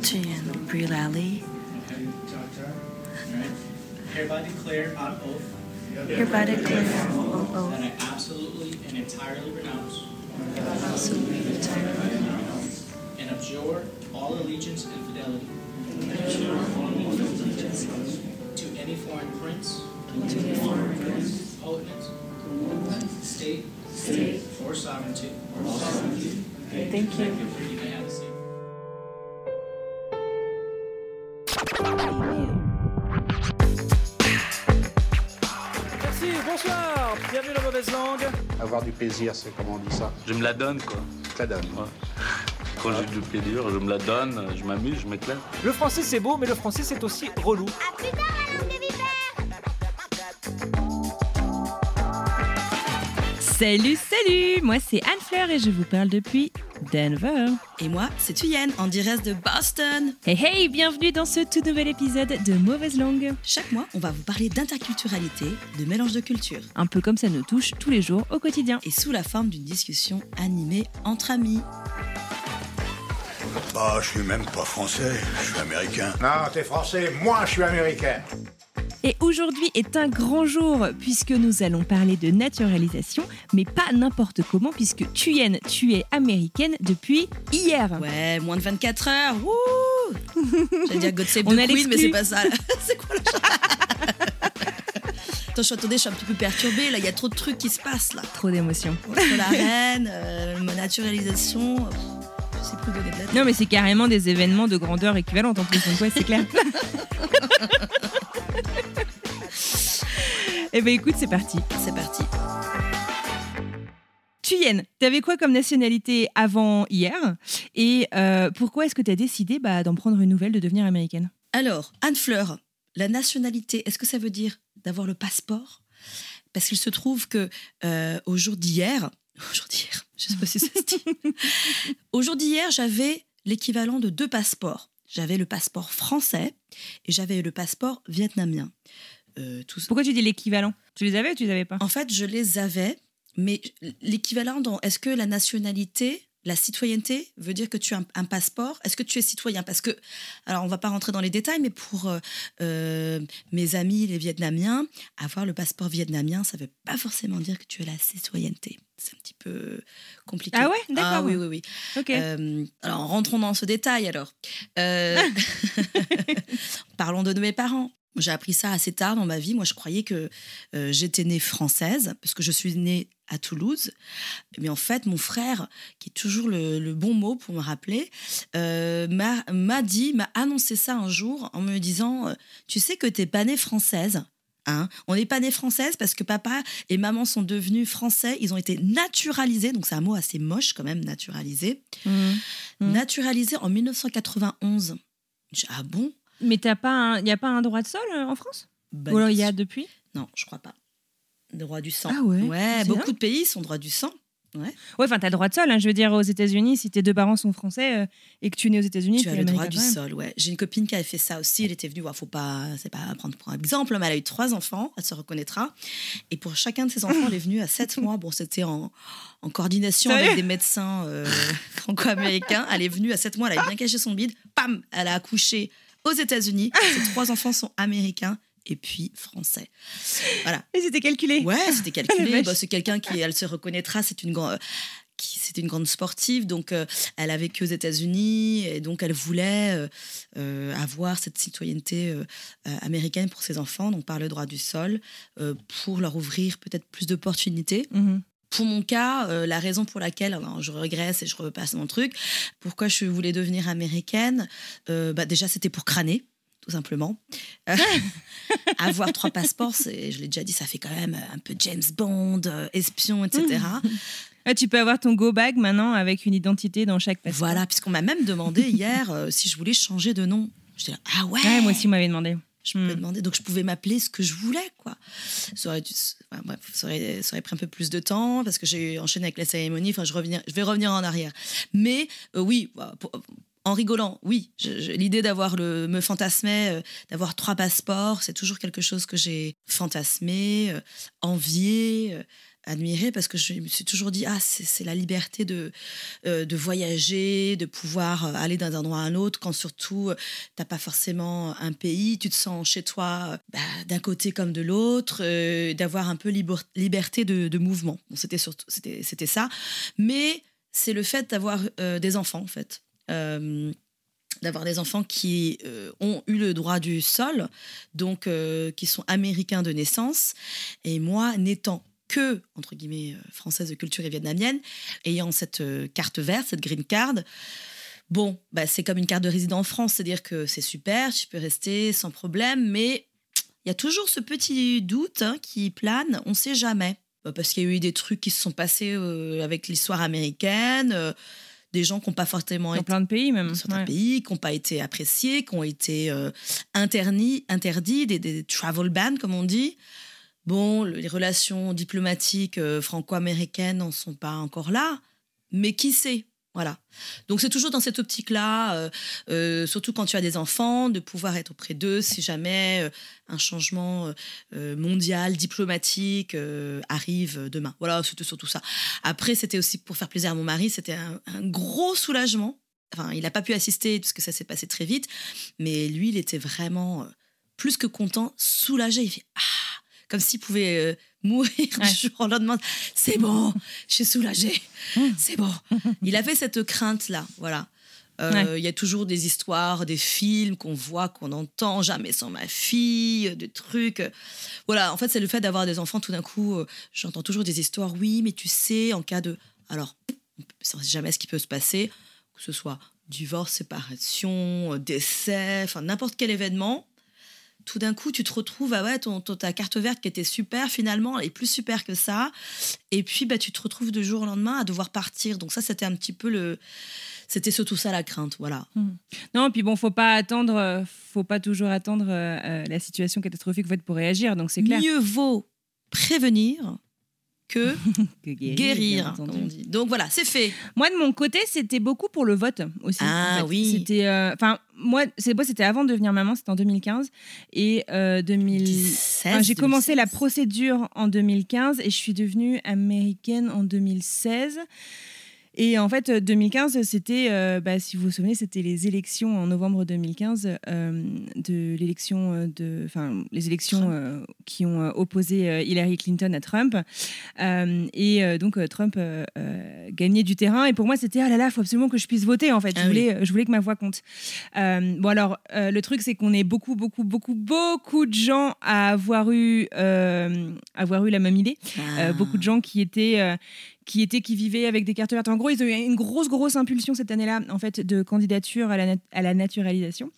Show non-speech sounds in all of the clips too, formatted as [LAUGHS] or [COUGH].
Jan Brilali, hereby declare on oath. Hereby declare on that oath I absolutely and entirely renounce. Absolute entirely renounce. and abjure all allegiance and fidelity. To any foreign prince, potentate, state, or sovereignty. Thank you. You Merci, bonsoir, bienvenue dans Mauvaise Langue. Avoir du plaisir, c'est comment on dit ça? Je me la donne, quoi. Ça donne. Quand j'ai du plaisir, je me la donne, je m'amuse, je m'éclate. Le français c'est beau, mais le français c'est aussi relou. Salut, salut Moi c'est Anne Fleur et je vous parle depuis Denver. Et moi, c'est Tuyenne, en direct de Boston. Hey hey, bienvenue dans ce tout nouvel épisode de Mauvaise Langue. Chaque mois, on va vous parler d'interculturalité, de mélange de cultures, Un peu comme ça nous touche tous les jours au quotidien. et sous la forme d'une discussion animée entre amis. Bah, je suis même pas français, je suis américain. Non, t'es français, moi je suis américain. Et aujourd'hui est un grand jour puisque nous allons parler de naturalisation, mais pas n'importe comment puisque Tuyenne, tu es américaine depuis hier. Ouais, moins de 24 heures. Wouh J'allais dire God Save the Queen, mais c'est pas ça. [LAUGHS] c'est quoi le Attends, je- attendez, je suis un petit peu perturbée. Là, il y a trop de trucs qui se passent là. Trop d'émotions. Entre la reine, euh, ma naturalisation. plus. Non mais c'est carrément des événements de grandeur équivalente en plus, donc ouais c'est clair. [LAUGHS] Eh ben écoute, c'est parti. C'est parti. Tuyenne, t'avais quoi comme nationalité avant hier? Et euh, pourquoi est-ce que t'as décidé bah, d'en prendre une nouvelle, de devenir américaine? Alors, Anne Fleur, la nationalité, est-ce que ça veut dire d'avoir le passeport? Parce qu'il se trouve que euh, au jour d'hier, [LAUGHS] au jour d'hier, je sais pas si ça se dit, [LAUGHS] au jour d'hier, j'avais l'équivalent de deux passeports. J'avais le passeport français et j'avais le passeport vietnamien. Euh, tout- Pourquoi tu dis l'équivalent? Tu les avais ou tu les avais pas? En fait, je les avais, mais l'équivalent dans est-ce que la nationalité, la citoyenneté veut dire que tu as un, un passeport? Est-ce que tu es citoyen? Parce que, alors on va pas rentrer dans les détails, mais pour euh, euh, mes amis les Vietnamiens, avoir le passeport vietnamien, ça veut pas forcément dire que tu as la citoyenneté. C'est un petit peu compliqué. Ah ouais? D'accord. Ah oui, oui, oui. Ok. Euh, alors, rentrons dans ce détail alors. Euh, [LAUGHS] [LAUGHS] Parlons de mes parents. J'ai appris ça assez tard dans ma vie. Moi, je croyais que euh, j'étais née française, parce que je suis née à Toulouse. Mais en fait, mon frère, qui est toujours le, le bon mot pour me rappeler, euh, m'a dit, m'a annoncé ça un jour en me disant euh, Tu sais que t'es pas née française Hein? On n'est pas née française parce que papa et maman sont devenus français. Ils ont été naturalisés, donc c'est un mot assez moche quand même, naturalisé. Mhm. Mhm. Naturalisé en 1991. J'ai dit, ah bon? Mais il n'y a pas un droit de sol euh, en France? Bah, Ou alors il y a depuis? Non, je crois pas. Droit du sang. Ah ouais Ouais, beaucoup de pays sont droit du sang. Ouais. Ouais, enfin, t'as le droit de sol. hein. Je veux dire, aux États-Unis, si tes deux parents sont français euh, et que tu es né aux États-Unis, Tu as le droit du sol, ouais. J'ai une copine qui avait fait ça aussi. Elle était venue, ouais, faut pas, c'est pas prendre pour un exemple, mais elle a eu trois enfants, elle se reconnaîtra. Et pour chacun de ses enfants, elle est venue à sept [LAUGHS] mois. Bon, c'était en, en coordination avec des médecins euh, [LAUGHS] franco-américains. Elle est venue à sept mois, elle a bien caché son bide. Pam, elle a accouché aux États-Unis. Ses trois enfants sont américains et puis français. Voilà. Et c'était calculé. Ouais, c'était [LAUGHS] calculé. Bah, c'est quelqu'un qui, elle se reconnaîtra, c'est une grande. C'était une grande sportive, donc euh, elle a vécu aux États-Unis et donc elle voulait euh, euh, avoir cette citoyenneté euh, euh, américaine pour ses enfants, donc par le droit du sol, euh, pour leur ouvrir peut-être plus d'opportunités. Mhm. Pour mon cas, euh, la raison pour laquelle, alors je regresse et je repasse mon truc, pourquoi je voulais devenir américaine, euh, bah déjà c'était pour crâner, tout simplement. Euh, [LAUGHS] avoir trois passeports, c'est- je l'ai déjà dit, ça fait quand même un peu James Bond, espion, etc. [LAUGHS] Ah, tu peux avoir ton go bag maintenant avec une identité dans chaque passeport. Voilà, puisqu'on m'a même demandé hier si je voulais changer de nom. J'étais là, ah ouais, Ouais, moi aussi, on m'avait demandé. Je me Hmm. demandais, donc je pouvais m'appeler ce que je voulais, quoi. Ça aurait, dû- enfin, bref, ça aurait, ça aurait pris un peu plus de temps parce que j'ai enchaîné avec la cérémonie. Enfin, je, reviens, je vais revenir en arrière. Mais euh, oui, bah, pour- en rigolant, oui, l'idée d'avoir le, me fantasmer, euh, d'avoir trois passeports, c'est toujours quelque chose que j'ai fantasmé, euh, envié. Euh, admiré parce que je me suis toujours dit ah c'est la liberté de euh, de voyager de pouvoir euh, aller d'un endroit à un autre quand surtout euh, t'as pas forcément un pays, tu te sens chez toi bah, d'un côté comme de l'autre, d'avoir un peu liberté de, de mouvement. Bon, c'était c'était ça, mais c'est le fait d'avoir des enfants en fait. D'avoir des enfants qui ont eu le droit du sol, donc qui sont américains de naissance, et moi n'étant que, entre guillemets, euh, française de culture et vietnamienne, ayant cette euh, carte verte, cette green card, Bon, bah, c'est comme une carte de résident en France, c'est-à-dire que c'est super, tu peux rester sans problème, mais il y a toujours ce petit doute hein, qui plane, on ne sait jamais. Bah, Parce qu'il y a eu des trucs qui se sont passés euh, avec l'histoire américaine, euh, des gens qui n'ont pas forcément Dans été plein de pays, même. dans certains Ouais. pays, qui n'ont pas été appréciés, qui ont été euh, interdits, interdits des, des travel bans, comme on dit. Bon, le- les relations diplomatiques euh, franco-américaines n'en sont pas encore là, mais qui sait voilà. Donc c'est toujours dans cette optique-là, euh, euh, surtout quand tu as des enfants, de pouvoir être auprès d'eux si jamais un changement mondial, diplomatique arrive demain. Voilà, c'était surtout ça. Après, c'était aussi pour faire plaisir à mon mari, c'était un, gros soulagement. Enfin, il n'a pas pu assister parce que ça s'est passé très vite, mais lui, il était vraiment plus que content, soulagé. Ah Comme s'il pouvait euh, mourir Ouais. du jour au lendemain. C'est bon, je suis soulagé, c'est bon. [LAUGHS] Il avait cette crainte-là, voilà. Euh, Il Ouais. y a toujours des histoires, des films qu'on voit, qu'on entend, jamais sans ma fille, des trucs. Voilà, en fait, c'est le fait d'avoir des enfants, tout d'un coup, euh, j'entends toujours des histoires, oui, mais tu sais, en cas de... Alors, on ne sait jamais ce qui peut se passer, que ce soit divorce, séparation, euh, décès, enfin n'importe quel événement. Tout d'un coup, tu te retrouves, ah ouais, ton, ton- ta carte verte qui était super, finalement, elle est plus super que ça. Et puis, bah, tu te retrouves de jour au lendemain à devoir partir. Donc ça, c'était un petit peu le... C'était surtout ça la crainte, voilà. Non, puis bon, faut pas attendre, euh, faut pas toujours attendre euh, euh, la situation catastrophique en fait, pour réagir, donc c'est clair. Mieux vaut prévenir que [LAUGHS] Que guérir, guérir, bien comme entendu. on dit. Donc voilà, c'est fait. Moi, de mon côté, c'était beaucoup pour le vote aussi. Ah en fait. oui. C'était, euh, enfin, moi, c'est moi, c'était avant de devenir maman, c'était en 2015 et euh, 2000. 16, Enfin, j'ai commencé la 2016. procédure en 2015 et je suis devenue américaine en 2016. Et en fait, euh, 2015, c'était, euh, bah, si vous vous souvenez, c'était les élections en novembre 2015, euh, de l'élection euh, de, enfin, les élections euh, qui ont euh, opposé euh, Hillary Clinton à Trump. Euh, et euh, donc, euh, Trump euh, euh, gagnait du terrain. Et pour moi, c'était, ah là là, il faut absolument que je puisse voter, en fait. Je, Ah oui. voulais, je voulais que ma voix compte. Euh, bon, alors, euh, le truc, c'est qu'on est beaucoup, beaucoup, beaucoup, beaucoup de gens à avoir eu, euh, avoir eu la même idée. Euh, Ah. beaucoup de gens qui étaient, euh, qui étaient, qui vivaient avec des cartes vertes. En gros, ils ont eu une grosse, grosse impulsion cette année-là, en fait, de candidature à la, à la naturalisation.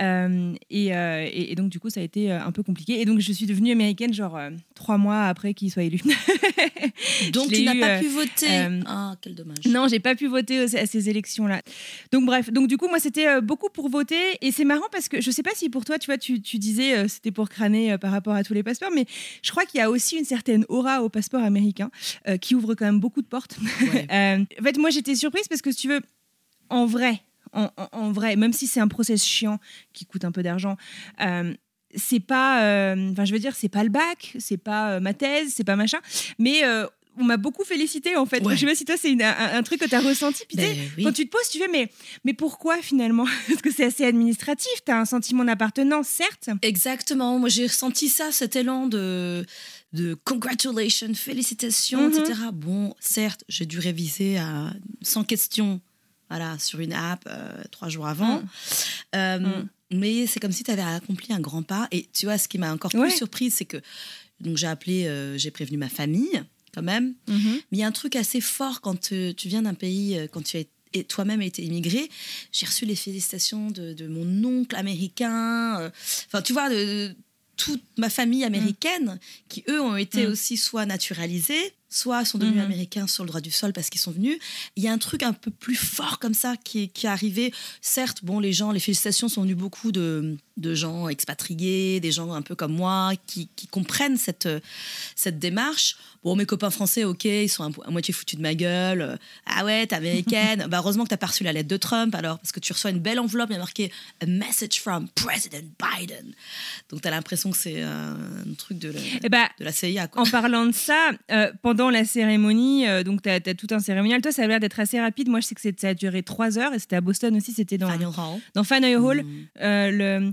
Euh, et, euh, et- et donc, du coup, ça a été euh, un peu compliqué. Et donc, je suis devenue américaine, genre euh, trois mois après qu'il soit élu. [LAUGHS] Donc tu n'as pas pu voter. ah, quel dommage. Non, j'ai pas pu voter aux- à ces élections-là. Donc bref, donc du coup moi c'était beaucoup pour voter et c'est marrant parce que je sais pas si pour toi tu vois tu, tu disais c'était pour crâner par rapport à tous les passeports, mais je crois qu'il y a aussi une certaine aura au passeport américain qui ouvre quand même beaucoup de portes. Ouais. [LAUGHS] Euh, en fait moi j'étais surprise parce que si tu veux, en vrai, en, en- en vrai, même si c'est un process chiant qui coûte un peu d'argent. euh, c'est pas, euh, enfin je veux dire, c'est pas le bac, c'est pas ma thèse, c'est pas machin, mais on m'a beaucoup félicité en fait. Ouais. Je sais pas si toi c'est un, un truc que tu as ressenti. Puis Ben oui. quand tu te poses, tu fais mais, mais pourquoi finalement? [LAUGHS] Parce que c'est assez administratif, tu as un sentiment d'appartenance, certes. Exactement. Moi, j'ai ressenti ça, cet élan de, de congratulations, félicitations, Mhm. etc. Bon, certes, j'ai dû réviser à 100 questions voilà, sur une app euh, trois jours avant. Mhm. Euh, Mhm. Mais c'est comme si tu avais accompli un grand pas. Et tu vois, ce qui m'a encore plus surprise, c'est que donc j'ai appelé, euh, j'ai prévenu ma famille quand même. Mais il y a un truc assez fort quand euh, tu viens d'un pays, euh, quand tu as et toi-même été immigré. J'ai reçu les félicitations de, de mon oncle américain. euh, Enfin, tu vois, de, de toute ma famille américaine, qui eux ont été Mm. aussi soit naturalisés, soit sont devenus Mhm. américains sur le droit du sol parce qu'ils sont venus. Il y a un truc un peu plus fort comme ça qui, est- qui est arrivé. Certes, bon, les gens, les félicitations sont venues beaucoup de, de gens expatriés, des gens un peu comme moi qui, qui comprennent cette, cette démarche. Bon, mes copains français, ok, ils sont à moitié foutus de ma gueule. Ah ouais, t'es américaine. [LAUGHS] bah, heureusement que t'as pas reçu la lettre de Trump alors, parce que tu reçois une belle enveloppe, il y a marqué A message from President Biden. Donc t'as l'impression que c'est un truc de la, Eh ben, de la CIA. Quoi. En parlant de ça, euh, pendant la cérémonie, euh, donc tu as, tout un cérémonial. Toi, ça a l'air d'être assez rapide. Moi, je sais que ça a duré trois heures et c'était à Boston aussi. C'était dans, Faneuil Hall. dans Faneuil Hall, Mm. euh, le,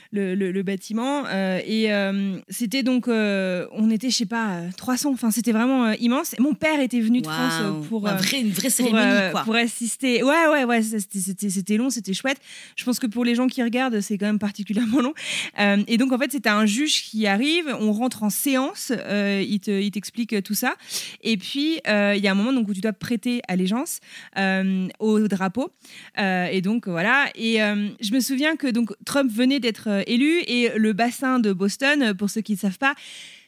le, le- le bâtiment. euh, et euh, c'était donc, euh, on était, je sais pas, euh, 300. Enfin, c'était vraiment immense. Mon père était venu de France pour. Vrai- une vraie pour, cérémonie, euh, quoi. pour assister. Ouais, ouais, ouais, c'était- c'était c'était long, c'était chouette. Je pense que pour les gens qui regardent, c'est quand même particulièrement [LAUGHS] long. Et donc, en fait, c'est un juge qui arrive, on rentre en séance, il te- il t'explique tout ça. Et puis, il y a un moment donc, où tu dois prêter allégeance euh, au drapeau. Euh, et donc, voilà. Et euh, je me souviens que donc, Trump venait d'être élu et le bassin de Boston, euh, pour ceux qui ne savent pas,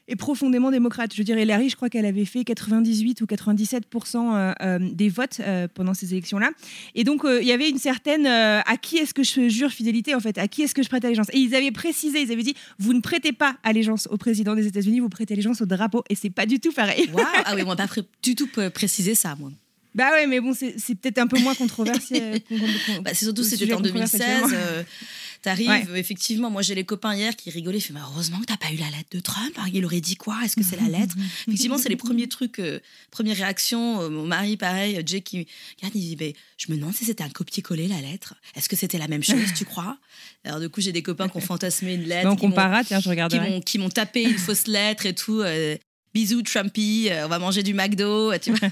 est profondément démocrate. Je dirais, Hillary, je crois qu'elle avait fait 98 ou 97% euh, euh, des votes euh, pendant ces élections-là. Et donc, euh, il y avait une certaine euh, à qui est-ce que je jure fidélité, en fait, à qui est-ce que je prête allégeance? Et ils avaient précisé, ils avaient dit, vous ne prêtez pas allégeance au président des États-Unis, vous prêtez allégeance au drapeau. Et c'est pas du tout pareil. Ah oui, on m'a pas du tout précisé ça, moi. Bah ouais, mais bon, c'est peut-être un peu moins controversé. euh, Bah, c'est surtout, c'était en qu'on converse 2016. actuellement. euh, T'arrives, Ouais. effectivement, moi j'ai les copains hier qui rigolaient, ils font, mais heureusement que t'as pas eu la lettre de Trump, hein, il aurait dit quoi? Est-ce que c'est la lettre? [LAUGHS] Effectivement, c'est les premiers trucs, euh, premières réactions. Euh, mon mari, pareil, Jay qui regarde, il dit, mais je me demande si c'était un copier-coller la lettre. Est-ce que c'était la même chose, tu crois? Alors du coup, j'ai des copains qui ont fantasmé une [LAUGHS] lettre. Bah, on qui m'ont- comparera, tiens, je qui m'ont tapé une fausse lettre et tout. euh, Bisous Trumpy, euh, on va manger du McDo, euh, tu vois.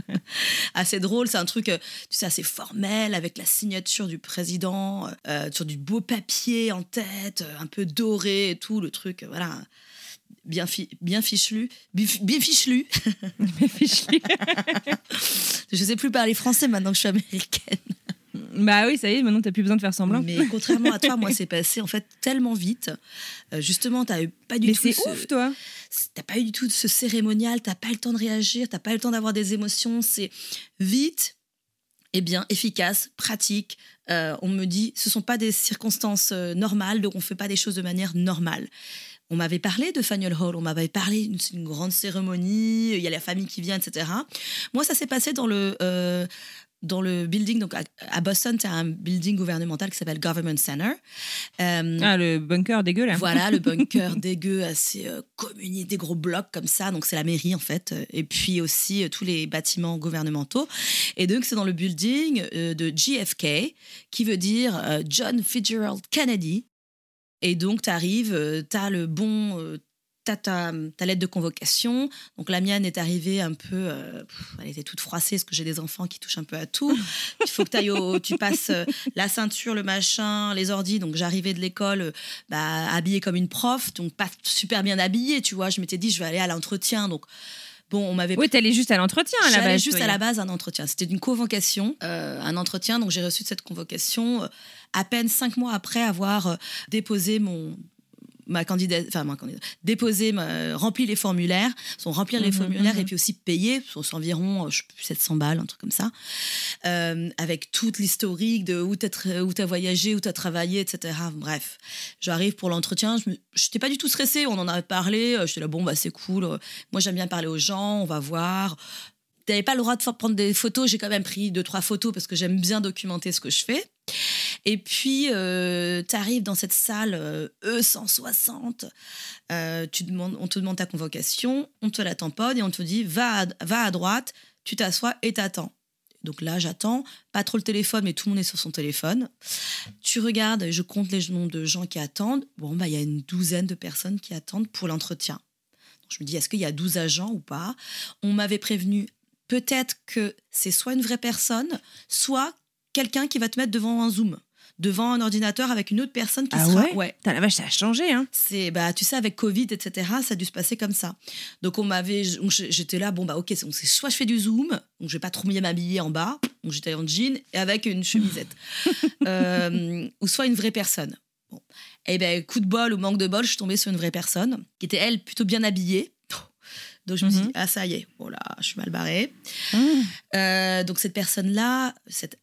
[LAUGHS] assez drôle, c'est un truc, euh, tu sais, assez formel avec la signature du président euh, sur du beau papier en tête, un peu doré et tout, le truc, voilà, bien, fi- bien fichelu, bif- bien fichelu. [LAUGHS] je sais plus parler français maintenant que je suis américaine. Bah oui, ça y est, maintenant t'as plus besoin de faire semblant. Mais contrairement à toi, moi, c'est passé en fait tellement vite. Euh, justement, t'as pas du Mais tout. c'est ce- ouf, toi. T'as pas eu du tout de ce cérémonial, t'as pas eu le temps de réagir, t'as pas eu le temps d'avoir des émotions. C'est vite, et bien efficace, pratique. Euh, on me dit, ce sont pas des circonstances euh, normales, donc on fait pas des choses de manière normale. On m'avait parlé de Faneuil Hall, on m'avait parlé d'une une grande cérémonie, il y a la famille qui vient, etc. Moi, ça s'est passé dans le euh, dans le building, donc à, Boston, tu as un building gouvernemental qui s'appelle Government Center. Euh, Ah, le bunker dégueu, là. voilà, le [LAUGHS] bunker dégueu, assez euh, communié, des gros blocs comme ça. Donc, c'est la mairie, en fait. Et puis aussi euh, tous les bâtiments gouvernementaux. Et donc, c'est dans le building euh, de JFK, qui veut dire John Fitzgerald Kennedy. Et donc, tu arrives, tu as le bon. T'as ta, ta lettre de convocation. Donc la mienne est arrivée un peu, euh, elle était toute froissée parce que j'ai des enfants qui touchent un peu à tout. Il faut que au- tu passes euh, la ceinture, le machin, les ordis. Donc j'arrivais de l'école euh, bah, habillée comme une prof, donc pas super bien habillée, tu vois. Je m'étais dit je vais aller à l'entretien. Donc bon, on m'avait Oui, t'allais juste à l'entretien, à la base. juste toi, à la base un entretien. C'était une convocation, un entretien. Donc j'ai reçu cette convocation à peine cinq mois après avoir déposé mon ma candidate, enfin ma candidate, déposé, ma- rempli les formulaires, sont remplir les Mhm, formulaires mhm. et puis aussi payer, c'est environ, euh, je sais plus, 700 balles, un truc comme ça, euh, avec toute l'historique de où tu as, voyagé, où tu as travaillé, etc. Bref, j'arrive pour l'entretien, je n'étais pas du tout stressée, on en avait parlé, euh, j'étais là, bon, bah c'est cool, moi j'aime bien parler aux gens, on va voir. T'avais pas le droit de prendre des photos, j'ai quand même pris deux, trois photos parce que j'aime bien documenter ce que je fais. Et puis, tu arrives dans cette salle euh, E160, euh, tu demandes, on te demande ta convocation, on te la tamponne et on te dit va à, va à droite, tu t'assois et t'attends. Donc là, j'attends, pas trop le téléphone, mais tout le monde est sur son téléphone. Tu regardes, je compte les noms de gens qui attendent. Bon, bah, il y a une douzaine de personnes qui attendent pour l'entretien. Je me dis, est-ce qu'il y a 12 agents ou pas? On m'avait prévenu, peut-être que c'est soit une vraie personne, soit quelqu'un qui va te mettre devant un Zoom. Devant un ordinateur avec une autre personne qui Ah sera. ouais? Putain, la vache, ça a changé, hein. C'est, bah, tu sais, avec Covid, etc., ça a dû se passer comme ça. Donc, on m'avait, donc, j'étais là, bon, bah, ok, c'est c'est soit je fais du Zoom, donc je vais pas trop bien m'habiller en bas, donc j'étais en jean et avec une chemisette, [LAUGHS] Euh, ou soit une vraie personne. Bon. Et ben, coup de bol ou manque de bol, je suis tombée sur une vraie personne qui était, elle, plutôt bien habillée. [LAUGHS] Donc, je me suis Mhm. dit, ah, ça y est, oh là, je suis mal barrée. Mmh. Euh, donc, cette personne-là, c'est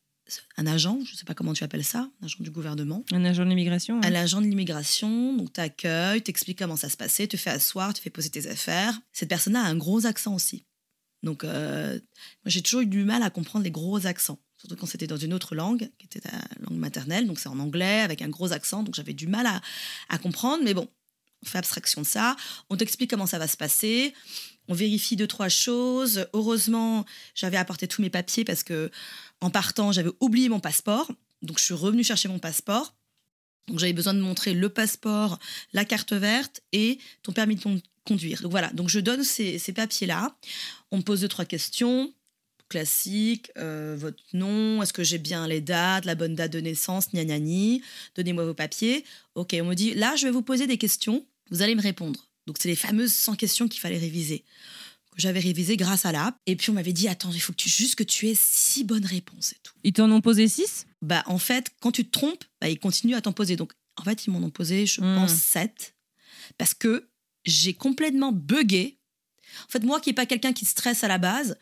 un agent, je sais pas comment tu appelles ça, un agent du gouvernement Un agent de l'immigration. à l'agent de l'immigration, donc t'accueilles, t'expliques comment ça se passait, te fais asseoir, tu fais poser tes affaires. Cette personne-là a un gros accent aussi. Donc, euh, moi, j'ai toujours eu du mal à comprendre les gros accents, surtout quand c'était dans une autre langue, qui était ta langue maternelle, donc c'est en anglais, avec un gros accent, donc j'avais du mal à, à comprendre, mais bon, on fait abstraction de ça, on t'explique comment ça va se passer, on vérifie deux, trois choses. Heureusement, j'avais apporté tous mes papiers parce que en partant, j'avais oublié mon passeport, donc je suis revenue chercher mon passeport. Donc j'avais besoin de montrer le passeport, la carte verte et ton permis de con- conduire. Donc voilà, donc je donne ces, papiers-là. On me pose deux, trois questions classiques. Euh, votre nom, est-ce que j'ai bien les dates, la bonne date de naissance, gna gna. Donnez-moi vos papiers. Ok, on me dit, là, je vais vous poser des questions. Vous allez me répondre. Donc c'est les fameuses 100 questions qu'il fallait réviser. Que j'avais révisé grâce à l'app. Et puis on m'avait dit, attends, il faut que tu, juste que tu aies six bonnes réponses et tout Ils t'en ont posé 6 bah en fait, quand tu te trompes, bah, ils continuent à t'en poser. Donc en fait, ils m'en ont posé, je Hmm. pense, 7. Parce que j'ai complètement buggé. En fait, moi qui n'ai pas quelqu'un qui stresse à la base,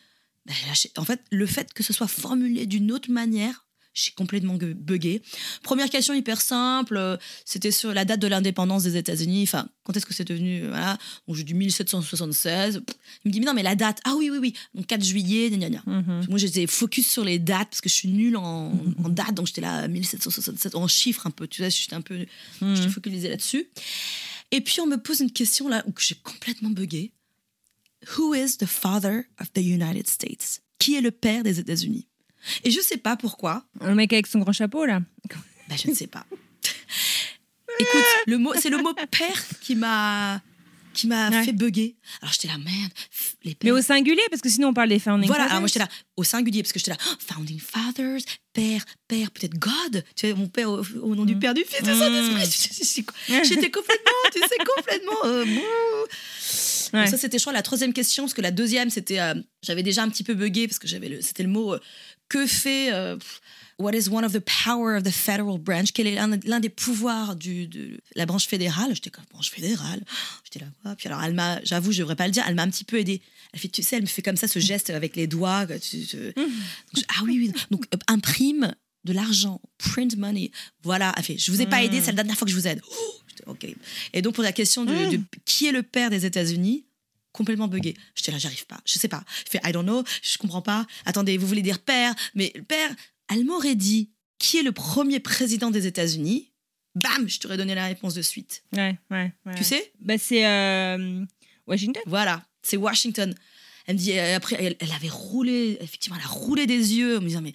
bah, en fait, le fait que ce soit formulé d'une autre manière, j'ai complètement gu- buggé. Première question hyper simple, euh, c'était sur la date de l'indépendance des États-Unis. Enfin, quand est-ce que c'est devenu euh, Voilà, donc j'ai dit 1776. Pff, Il me dit, mais non, mais la date. Ah oui, oui, oui. Donc 4 juillet, gna, gna. Mhm. Moi, j'étais focus sur les dates parce que je suis nulle en, [LAUGHS] en dates, donc j'étais là 1767 en chiffres un peu. Tu vois, j'étais un peu, j'étais focalisée là-dessus. Et puis on me pose une question là où j'ai complètement bugué. Who is the father of the United States? Qui est le père des États-Unis? Et je sais pas pourquoi. Le mec avec son grand chapeau, là. Bah, je ne sais pas. Écoute, le mot, c'est le mot [LAUGHS] père qui m'a qui m'a Ouais. fait bugger. Alors j'étais là, merde, les Mais pères. au singulier, parce que sinon on parle des founding Voilà, fathers. alors moi j'étais là au singulier parce que j'étais là, oh, founding fathers, père, père, peut-être God, tu sais, mon père au, au nom du Père, du Fils, du [LAUGHS] Saint-Esprit. J'étais complètement, tu sais, complètement. euh, Ouais. ça, c'était, je crois, la troisième question, parce que la deuxième, c'était, euh, j'avais déjà un petit peu bugué parce que j'avais c'était le mot euh, que fait. euh, What is one of the power of the federal branch? Quel est l'un, des pouvoirs du, de la branche fédérale? J'étais comme branche fédérale? J'étais là quoi? Puis alors elle m'a, j'avoue, je devrais pas le dire, elle m'a un petit peu aidée. Elle fait, tu sais, elle me fait comme ça ce geste avec les doigts. que tu- tu- Donc, je- ah oui, oui. Donc euh, imprime de l'argent, print money. Voilà. Elle fait, je vous ai pas aidé, c'est la dernière fois que je vous aide. Oh, ok. Et donc pour la question du, du- qui est le père des États-Unis, complètement buggé. J'étais là, j'arrive pas. Je sais pas. Je fais, I don't know, je comprends pas. Attendez, vous voulez dire père, mais père, elle m'aurait dit qui est le premier président des États-Unis? Bam, je t'aurais donné la réponse de suite. Ouais, ouais, ouais. Tu sais? Bah, c'est euh, Washington. Voilà, c'est Washington. Elle me dit, euh, après, elle, elle avait roulé, effectivement, elle a roulé des yeux en me disant, mais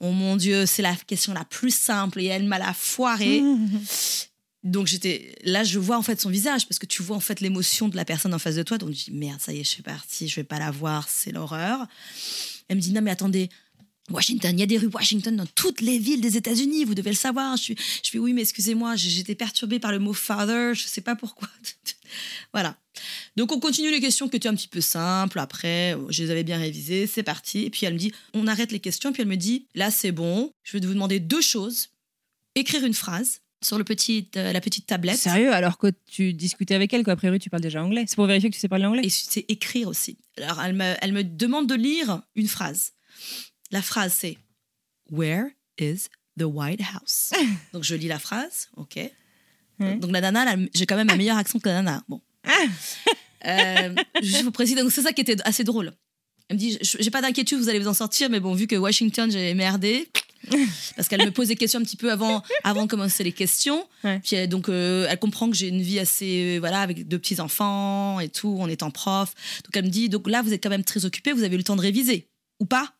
oh mon Dieu, c'est la question la plus simple et elle m'a la foirée. [LAUGHS] Donc j'étais là, je vois en fait son visage parce que tu vois en fait l'émotion de la personne en face de toi. Donc je dis merde, ça y est, je suis partie, je vais pas la voir, c'est l'horreur. Elle me dit non mais attendez, Washington, il y a des rues Washington dans toutes les villes des États-Unis, vous devez le savoir. Je suis, oui mais excusez-moi, j'étais perturbée par le mot father, je sais pas pourquoi. [LAUGHS] voilà. Donc on continue les questions qui étaient un petit peu simples. Après, je les avais bien révisées, c'est parti. Et puis elle me dit, on arrête les questions. Puis elle me dit, là c'est bon, je vais vous demander deux choses. Écrire une phrase sur le petit, euh, la petite tablette. Sérieux, alors que tu discutais avec elle, quoi. A priori, tu parles déjà anglais. C'est pour vérifier que tu sais parler anglais. Et c'est écrire aussi. Alors, elle me, elle me demande de lire une phrase. La phrase, c'est Where is the White House? [LAUGHS] Donc, je lis la phrase, ok. Donc, la nana, j'ai quand même un meilleur accent que la nana. Bon. Euh, je vous précise, donc c'est ça qui était assez drôle. Elle me dit Je- J'ai pas d'inquiétude, vous allez vous en sortir, mais bon, vu que Washington, j'ai merdé. [LAUGHS] Parce qu'elle me pose des questions un petit peu avant, avant de commencer les questions. Ouais. Puis elle- donc, euh, elle comprend que j'ai une vie assez. euh, voilà, avec deux petits-enfants et tout, en étant prof. Donc, elle me dit Donc là, vous êtes quand même très occupé, vous avez eu le temps de réviser. Ou pas?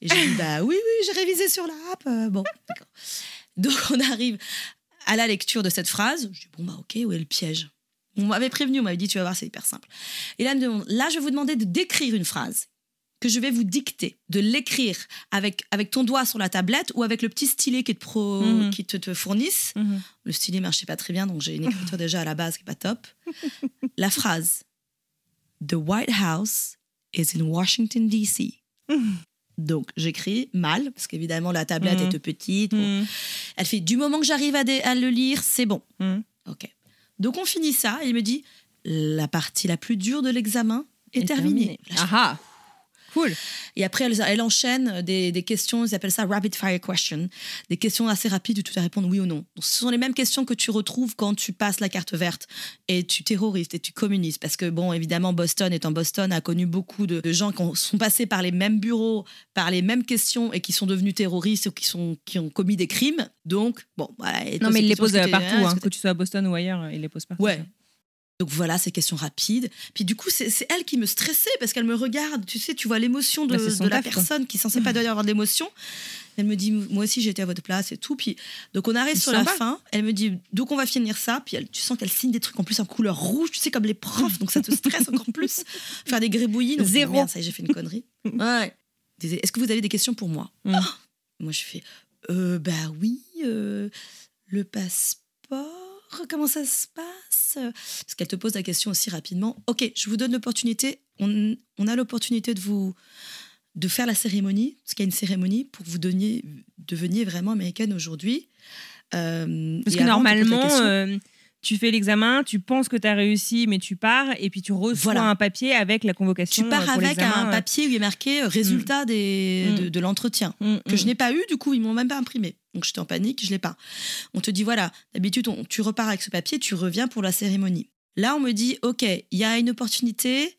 Et j'ai dit Bah oui, oui, j'ai révisé sur l'app. euh, bon, d'accord. Donc, on arrive à la lecture de cette phrase. Je dis Bon, bah ok, où est le piège? On m'avait prévenu, on m'avait dit Tu vas voir, c'est hyper simple. Et là, elle me demande Là, je vais vous demander de décrire une phrase que je vais vous dicter, de l'écrire avec, avec ton doigt sur la tablette ou avec le petit stylet qui te, pro, Mhm. qui te, te fournissent. Mhm. Le stylet marchait pas très bien, donc j'ai une écriture [LAUGHS] déjà à la base qui est pas top. La phrase The White House is in Washington, D.C. [LAUGHS] Donc j'écris mal, parce qu'évidemment la tablette Mhm. est petite. Bon. Elle fait Du moment que j'arrive à, le lire, c'est bon. Ok. Donc on finit ça et il me dit La partie la plus dure de l'examen est, terminée. Là, je. Cool. et après, elle, elle enchaîne des, des questions, ils appellent ça rapid fire question, des questions assez rapides où tu dois répondre oui ou non. Donc, ce sont les mêmes questions que tu retrouves quand tu passes la carte verte et tu terrorises et tu communises. Parce que, bon, évidemment, Boston étant Boston, a connu beaucoup de, de gens qui ont- sont passés par les mêmes bureaux, par les mêmes questions et qui sont devenus terroristes ou qui, sont, qui ont commis des crimes. Donc, bon, voilà. et Non, mais ces il les questions, pose est-ce que t'es- partout, hein, hein, que que tu sois à Boston ou ailleurs, il les pose partout. Ouais. Donc voilà, ces questions rapides. Puis du coup, c'est elle qui me stressait parce qu'elle me regarde. Tu sais, tu vois l'émotion de, Bah, de la taf, quoi. personne qui est censée pas d'ailleurs avoir de l'émotion. Elle me dit, moi aussi j'étais à votre place et tout. Puis donc on arrive sur la fin. Elle me dit, donc on va finir ça. Puis elle- tu sens qu'elle signe des trucs en plus en couleur rouge, tu sais comme les profs. Donc ça te stresse encore plus. [LAUGHS] Faire des gribouillis. Donc, Zéro. Merde, ça y est, j'ai fait une connerie. [LAUGHS] Ouais. Est-ce que vous avez des questions pour moi Mm. Ah Moi je fais, euh, bah oui, euh, le passeport. Comment ça se passe Parce qu'elle te pose la question aussi rapidement. Ok, je vous donne l'opportunité. On, on a l'opportunité de vous de faire la cérémonie, parce qu'il y a une cérémonie pour que vous deveniez, deveniez vraiment américaine aujourd'hui. Euh, Parce que normalement, euh, tu fais l'examen, tu penses que tu as réussi, mais tu pars et puis tu reçois Voilà. un papier avec la convocation. tu pars euh, pour avec un euh. papier où il est marqué euh, résultat des, Mm. de, de l'entretien. Mm, que je mm. n'ai pas eu, du coup, ils m'ont même pas imprimé. Donc j'étais en panique, je l'ai pas. On te dit voilà, d'habitude tu repars avec ce papier, tu reviens pour la cérémonie. Là, on me dit ok, il y a une opportunité.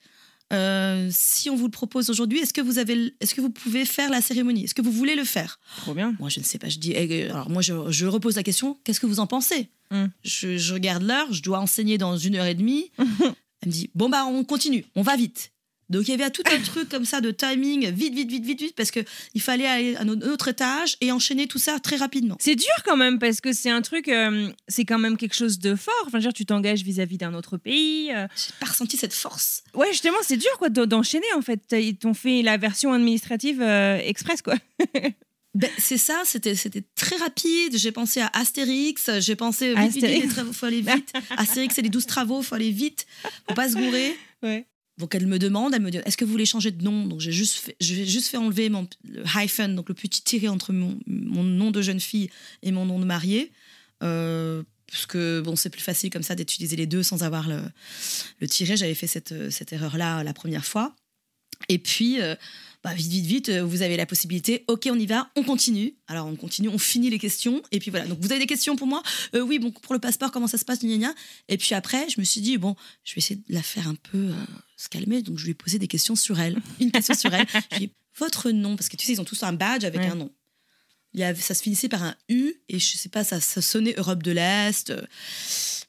euh, si on vous le propose aujourd'hui, est-ce que vous avez, est-ce que vous pouvez faire la cérémonie? Est-ce que vous voulez le faire? Trop bien. Moi, je ne sais pas. Je dis, eh, alors moi, je, je repose la question. Qu'est-ce que vous en pensez? Mm. je, je regarde l'heure. Je dois enseigner dans une heure et demie. [LAUGHS] Elle me dit, bon bah, on continue. On va vite. Donc il y avait tout un truc comme ça de timing, vite, vite, vite, vite, vite, parce que il fallait aller à un autre étage et enchaîner tout ça très rapidement. C'est dur quand même parce que c'est un truc, euh, c'est quand même quelque chose de fort. Enfin, je veux dire, tu t'engages vis-à-vis d'un autre pays. euh. J'ai pas ressenti cette force. Ouais, justement, c'est dur quoi d'en- d'enchaîner en fait. Ils t'ont fait la version administrative euh, express quoi. [LAUGHS] Ben, c'est ça, c'était c'était très rapide. J'ai pensé à Astérix, j'ai pensé vite, Astérix. travaux, faut aller vite. [LAUGHS] Astérix, c'est les 12 travaux, faut aller vite, faut pas se gourer. Ouais. Donc elle me demande, elle me dit est-ce que vous voulez changer de nom? Donc j'ai juste fait, j'ai juste fait enlever mon le hyphen, donc le petit tiré entre mon, mon nom de jeune fille et mon nom de mariée. Euh, parce que bon, c'est plus facile comme ça d'utiliser les deux sans avoir le, le tiré. J'avais fait cette, cette erreur-là la première fois. Et puis, euh, bah, vite, vite, vite, euh, vous avez la possibilité. Ok, on y va, on continue. Alors, on continue, on finit les questions. Et puis voilà. Donc, vous avez des questions pour moi? Euh, Oui, bon, pour le passeport, comment ça se passe? Gna, gna, gna. Et puis après, je me suis dit, bon, je vais essayer de la faire un peu euh, se calmer. Donc, je lui ai posé des questions sur elle. Une question sur elle. Je lui ai dit, votre nom, parce que tu sais, ils ont tous un badge avec Ouais. un nom. Il y avait, ça se finissait par un U, et je sais pas, ça, ça sonnait Europe de l'Est.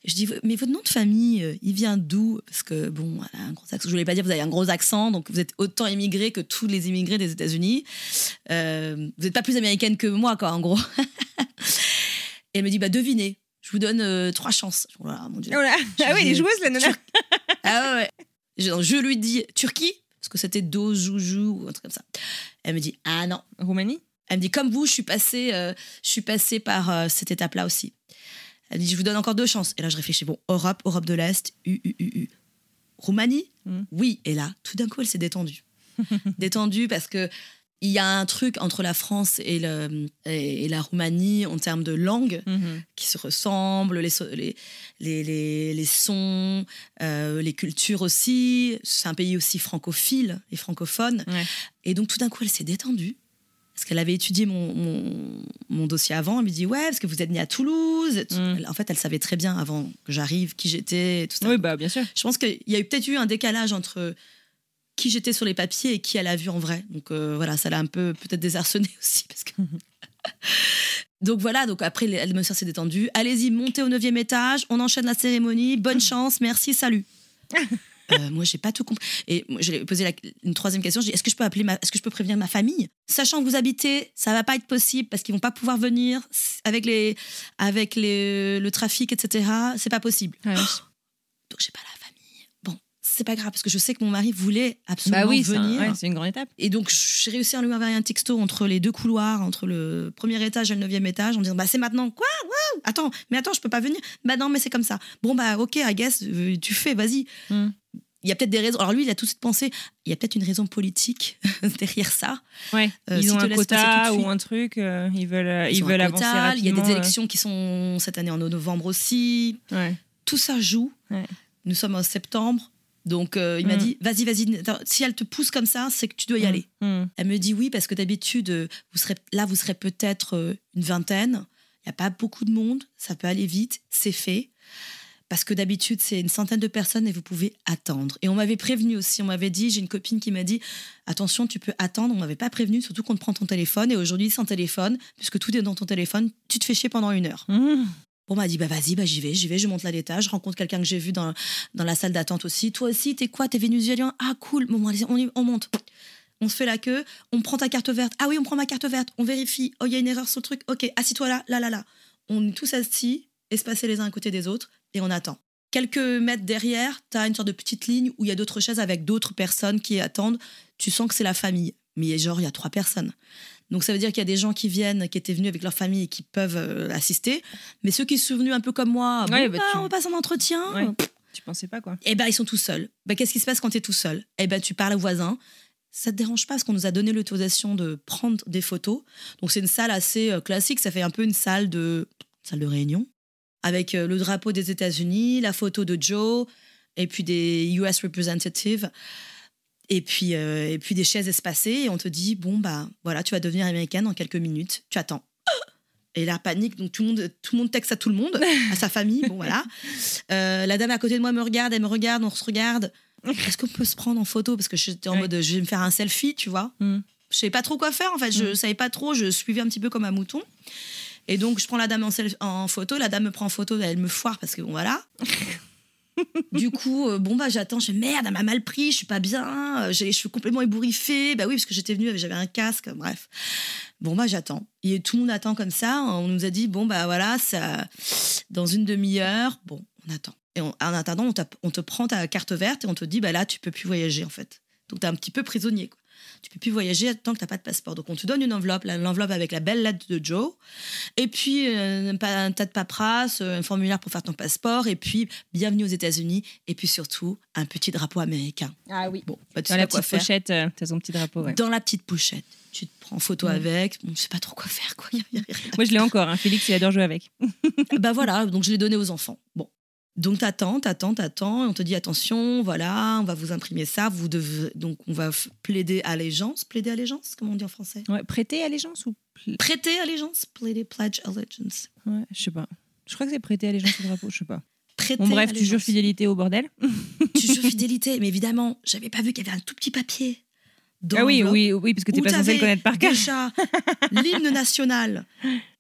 je dis, mais votre nom de famille, euh, il vient d'où? Parce que, bon, elle a un gros accent. Je voulais pas dire, vous avez un gros accent, donc vous êtes autant immigré que tous les immigrés des États-Unis. Euh, vous n'êtes pas plus américaine que moi, quoi, en gros. [LAUGHS] et elle me dit, bah, devinez. Je vous donne euh, trois chances. Oh là mon Dieu. Oh là. Ah oui, les joueuses la nana. Ah ouais, ouais. Je, je lui dis Turquie, parce que c'était Do, Joujou ou un truc comme ça. Elle me dit Ah non. Roumanie? Elle me dit Comme vous, je suis passée, euh, je suis passée par euh, cette étape-là aussi. Elle me dit Je vous donne encore deux chances. Et là, je réfléchis Bon, Europe, Europe de l'Est, U, U, U, U. Roumanie Mm. Oui. Et là, tout d'un coup, elle s'est détendue. [LAUGHS] détendue parce que. Il y a un truc entre la France et, le, et, et la Roumanie en termes de langue Mhm. qui se ressemblent, les, so- les, les, les, les sons, euh, les cultures aussi. C'est un pays aussi francophile et francophone. Ouais. Et donc tout d'un coup, elle s'est détendue. Parce qu'elle avait étudié mon, mon, mon dossier avant. Elle me dit Ouais, parce que vous êtes née à Toulouse. Mm. En fait, elle savait très bien avant que j'arrive qui j'étais. Tout ça. Oui, bah bien sûr. Je pense qu'il y a eu peut-être eu un décalage entre qui j'étais sur les papiers et qui elle a vu en vrai. Donc euh, voilà, ça l'a un peu peut-être désarçonné [LAUGHS] aussi. Parce que... [LAUGHS] donc voilà, donc après l'atmosphère s'est détendue. Allez-y, montez au neuvième étage, on enchaîne la cérémonie. Bonne [LAUGHS] chance, merci, salut. Euh, moi, j'ai pas tout compris. Et je lui ai posé la- une troisième question. Est-ce que je peux appeler ma, est-ce que je peux prévenir ma famille, sachant que vous habitez, ça va pas être possible parce qu'ils vont pas pouvoir venir avec les, avec les, le trafic, etc. C'est pas possible. Ouais. Donc j'ai pas la famille. Bon, c'est pas grave parce que je sais que mon mari voulait absolument Bah oui, c'est un- venir. ouais, c'est une grande étape. Et donc, j'ai réussi à lui envoyer un texto entre les deux couloirs, entre le premier étage et le neuvième étage, en disant Bah, c'est maintenant. Quoi? Attends, mais attends, je peux pas venir. Bah, non, mais c'est comme ça. Bon, bah, ok, I guess, euh, tu fais, vas-y. Hmm. Il y a peut-être des raisons. Alors, lui, il a tout de suite pensé il y a peut-être une raison politique [LAUGHS] derrière ça. Ouais, Euh, ils ont un quota ou un truc, euh, ils veulent, ils veulent avancer quota, rapidement. Il y a des euh, élections qui sont cette année en novembre aussi. ouais. Tout ça joue. Ouais. Nous sommes en septembre. Donc, euh, il m'a Hmm. dit vas-y, vas-y. Si elle te pousse comme ça, c'est que tu dois y aller. Hmm. Elle me dit oui parce que d'habitude, euh, vous serez là, vous serez peut-être une vingtaine. Il n'y a pas beaucoup de monde, ça peut aller vite, c'est fait. Parce que d'habitude, c'est une centaine de personnes et vous pouvez attendre. Et on m'avait prévenu aussi, on m'avait dit, j'ai une copine qui m'a dit, attention, tu peux attendre, on m'avait pas prévenu, surtout qu'on te prend ton téléphone. Et aujourd'hui, sans téléphone, puisque tout est dans ton téléphone, tu te fais chier pendant une heure. Hmm. Bon, on m'a dit, bah vas-y, bah j'y vais, j'y vais, je monte là l'étage, je rencontre quelqu'un que j'ai vu dans, dans la salle d'attente aussi. Toi aussi, t'es quoi? T'es vénézuélien? Ah, cool. Bon, allez, on, y- on monte. On se fait la queue, on prend ta carte verte. Ah oui, on prend ma carte verte, on vérifie. Oh, il y a une erreur sur le truc. Ok, assis-toi là, là, là, là. On est tous assis, espacés les uns à côté des autres, et on attend. Quelques mètres derrière, tu as une sorte de petite ligne où il y a d'autres chaises avec d'autres personnes qui attendent. Tu sens que c'est la famille. Mais genre, il y a trois personnes. Donc ça veut dire qu'il y a des gens qui viennent, qui étaient venus avec leur famille et qui peuvent euh, assister. Mais ceux qui sont venus un peu comme moi, Ouais, bon, bah, bah, tu- on passe en entretien. Ouais. Tu pensais pas quoi Eh ben, ils sont tout seuls. Ben, Qu'est-ce qui se passe quand tu es tout seul? Eh ben, tu parles au voisin. Ça te dérange pas parce qu'on nous a donné l'autorisation de prendre des photos. Donc c'est une salle assez euh, classique. Ça fait un peu une salle de salle de réunion avec euh, le drapeau des États-Unis, la photo de Joe et puis des US representatives et puis euh, et puis des chaises espacées. Et on te dit bon bah voilà, tu vas devenir américaine en quelques minutes. Tu attends. [GASPS] Et là, panique, donc tout le monde, tout le monde texte à tout le monde, à sa famille, bon voilà. [LAUGHS] Euh, la dame à côté de moi me regarde, elle me regarde, on se regarde. Est-ce qu'on peut se prendre en photo? Parce que j'étais en Ouais. mode, je vais me faire un selfie, tu vois. Mm. Je savais pas trop quoi faire, en fait. Je Mm. savais pas trop, je suivais un petit peu comme un mouton. Et donc, je prends la dame en, self- en photo, la dame me prend en photo, elle me foire parce que bon, voilà. [LAUGHS] du coup, euh, bon, bah, j'attends, je fais merde, elle m'a mal pris, je suis pas bien, euh, j'ai les cheveux complètement ébouriffés. Bah oui, parce que j'étais venue, j'avais un casque, bref. Bon, bah, j'attends. Et tout le monde attend comme ça. On nous a dit, bon, bah voilà, ça, dans une demi-heure, bon, on attend. Et on- en attendant, on, on te prend ta carte verte et on te dit, bah là, tu peux plus voyager, en fait. Donc, t'es un petit peu prisonnier, quoi. Tu peux plus voyager tant que t'as pas de passeport. Donc, on te donne une enveloppe, l'enveloppe avec la belle lettre de Joe. Et puis, euh, pas- un tas de paperasse, euh, un formulaire pour faire ton passeport. Et puis, bienvenue aux États-Unis. Et puis, surtout, un petit drapeau américain. Ah oui. Bon, bah, tu Dans sais la quoi petite faire. pochette, euh, t'as son petit drapeau. ouais. Dans la petite pochette. Tu te prends en photo Mm. avec. Bon, je sais pas trop quoi faire, quoi. Y a- y a rien. Moi, je l'ai encore. hein. Félix, il adore jouer avec. bah voilà, donc je l'ai donné aux enfants. Bon. Donc t'attends, t'attends, t'attends, et on te dit attention, voilà, on va vous imprimer ça, vous devez, donc on va plaider allégeance, plaider allégeance, comment on dit en français? Ouais, prêter allégeance ou Prêter allégeance, plaider pledge allegiance. ouais, Je sais pas. Je crois que c'est prêter allégeance au drapeau. Je sais pas. Prêter Bon, bref, tu jures allégeance. fidélité au bordel. Tu jures fidélité, mais évidemment, j'avais pas vu qu'il y avait un tout petit papier. dans Ah oui, oui, oui, parce que t'es pas censé le connaître par cœur. L'hymne national.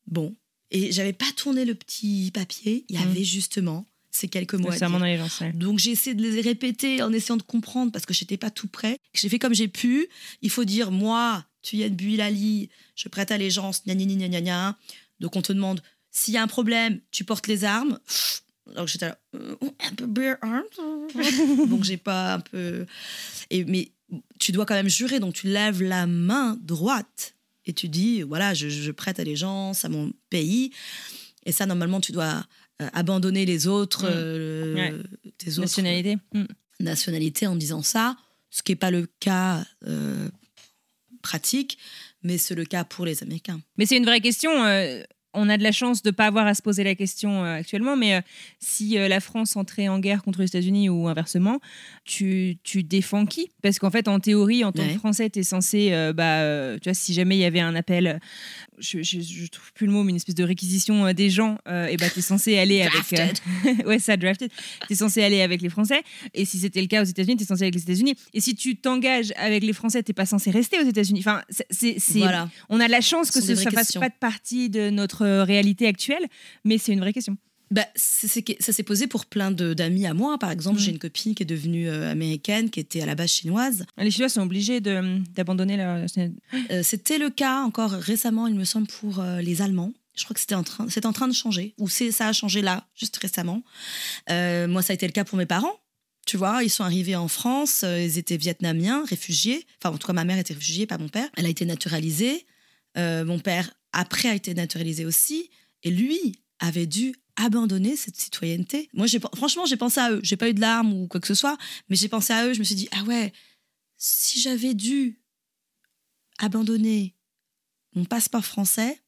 Bon, et j'avais pas tourné le petit papier, il y Mm. avait justement ces quelques mots à dire. d'allégeance. ouais. Donc j'ai essayé de les répéter en essayant de comprendre parce que j'étais pas tout prêt. J'ai fait comme j'ai pu. Il faut dire moi, tu y as Builali, je prête allégeance, gna gna gna gna gna. Donc on te demande s'il y a un problème, tu portes les armes. Alors j'étais là, euh, un peu [LAUGHS] donc j'ai pas un peu. Et mais tu dois quand même jurer, donc tu lèves la main droite et tu dis voilà, je, je prête allégeance à mon pays. Et ça normalement tu dois abandonner les autres, Mm. euh, Ouais. tes autres Nationalité. Mm. nationalités en disant ça, ce qui n'est pas le cas euh, pratique, mais c'est le cas pour les Américains. Mais c'est une vraie question. On a de la chance de ne pas avoir à se poser la question euh, actuellement, mais euh, si euh, la France entrait en guerre contre les États-Unis ou inversement, tu, tu défends qui? Parce qu'en fait, en théorie, en tant Ouais. que Français, tu es censé, bah, tu vois, si jamais il y avait un appel, je, je trouve plus le mot, mais une espèce de réquisition des gens, et bah, tu es censé aller avec. [LAUGHS] Ouais, ça, drafted. Tu es censé aller avec les Français. Et si c'était le cas aux États-Unis, tu es censé aller avec les États-Unis. Et si tu t'engages avec les Français, tu pas censé rester aux États-Unis. Enfin, c'est- Voilà. on a la chance que Ce ça vraies fasse pas de partie de notre euh, réalité actuelle, mais c'est une vraie question. Bah, ça s'est posé pour plein d'amis à moi. Par exemple, Mm. j'ai une copine qui est devenue euh, américaine, qui était à la base chinoise. Les Chinois sont obligés de- d'abandonner leur. Euh, C'était le cas encore récemment, il me semble, pour euh, les Allemands. Je crois que c'était en train, c'est en train de changer, ou c'est ça a changé là, juste récemment. Moi, ça a été le cas pour mes parents. Tu vois, ils sont arrivés en France, ils étaient vietnamiens, réfugiés. Enfin, en tout cas, ma mère était réfugiée, pas mon père. Elle a été naturalisée. Mon père, après, a été naturalisé aussi. Et lui avait dû abandonner cette citoyenneté. Moi, j'ai, franchement, j'ai pensé à eux. J'ai pas eu de larmes ou quoi que ce soit, mais j'ai pensé à eux. Je me suis dit, ah ouais, si j'avais dû abandonner mon passeport français,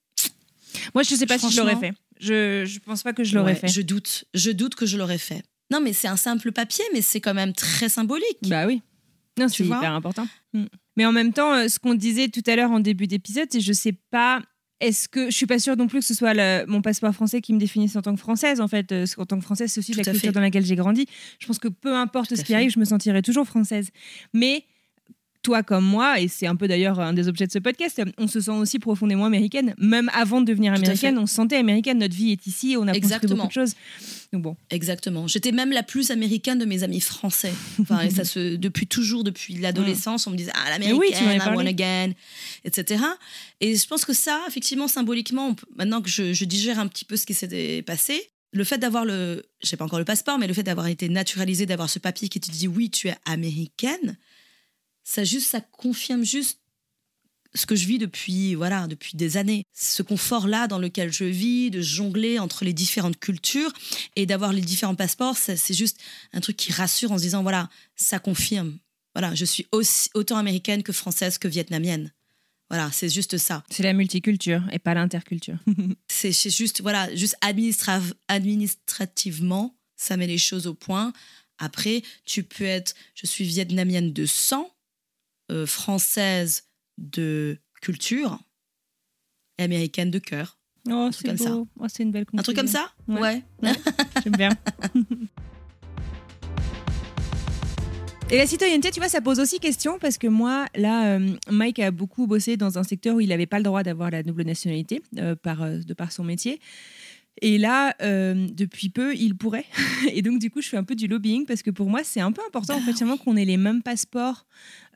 Moi, je sais pas si je l'aurais fait. Je, je pense pas que je l'aurais ouais, fait. Je doute. Je doute que je l'aurais fait. Non, mais c'est un simple papier, mais c'est quand même très symbolique. Bah oui. Non, c'est hyper important. Mm. Mais en même temps, euh, ce qu'on disait tout à l'heure en début d'épisode, c'est je sais pas. Est-ce que je suis pas sûre non plus que ce soit le- mon passeport français qui me définisse en tant que française en fait euh, en tant que française c'est aussi Tout la culture fait. dans laquelle j'ai grandi. Je pense que peu importe Tout ce qui fait. arrive, je me sentirai toujours française. Mais toi comme moi, et c'est un peu d'ailleurs un des objets de ce podcast, on se sent aussi profondément américaine. Même avant de devenir américaine, on se sentait américaine. Notre vie est ici, on a construit Exactement. beaucoup de choses. Donc bon, Exactement. J'étais même la plus américaine de mes amis français. Enfin, et ça se, depuis toujours, depuis l'adolescence, on me disait Ah, Mais oui, tu l'américaine, I parlé. again, etc. Et je pense que ça, effectivement, symboliquement, maintenant que je, je digère un petit peu ce qui s'était passé, le fait d'avoir le, je sais pas encore le passeport, mais le fait d'avoir été naturalisé, d'avoir ce papier qui te dit oui, tu es américaine, ça juste, ça confirme juste ce que je vis depuis voilà depuis des années. Ce confort là dans lequel je vis de jongler entre les différentes cultures et d'avoir les différents passeports c'est juste un truc qui rassure en se disant voilà ça confirme. Voilà je suis aussi autant américaine que française que vietnamienne. Voilà c'est juste ça. C'est la multiculture et pas l'interculture. [LAUGHS] c'est c'est juste voilà juste administra- administrativement ça met les choses au point. Après tu peux être je suis vietnamienne de sang euh, française de culture et américaine de cœur Oh, truc c'est comme ça. Oh, c'est une belle un truc comme ça Ouais. ouais, J'aime bien. [LAUGHS] Et la citoyenneté, tu vois, ça pose aussi question parce que moi, là, euh, Mike a beaucoup bossé dans un secteur où il n'avait pas le droit d'avoir la double nationalité euh, par, euh, de par son métier. Et là, depuis peu, il pourrait. [LAUGHS] Et donc, du coup, je fais un peu du lobbying parce que pour moi, c'est un peu important, en fait, finalement, qu'on ait les mêmes passeports,